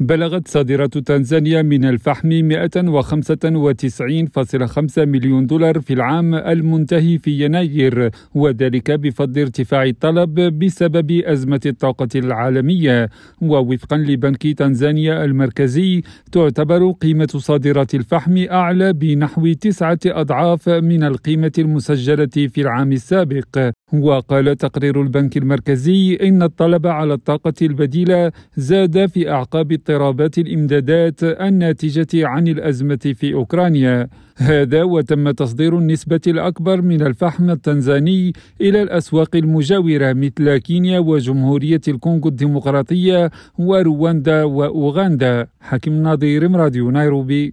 بلغت صادرات تنزانيا من الفحم 195.5 مليون دولار في العام المنتهي في يناير وذلك بفضل ارتفاع الطلب بسبب أزمة الطاقة العالمية. ووفقا لبنك تنزانيا المركزي تعتبر قيمة صادرات الفحم أعلى بنحو تسعة أضعاف من القيمة المسجلة في العام السابق. وقال تقرير البنك المركزي إن الطلب على الطاقة البديلة زاد في أعقاب اضطرابات الإمدادات الناتجة عن الأزمة في أوكرانيا. هذا وتم تصدير النسبة الأكبر من الفحم التنزاني إلى الأسواق المجاورة مثل كينيا وجمهورية الكونغو الديمقراطية ورواندا وأوغندا. حكيم نظير راديو نيروبي.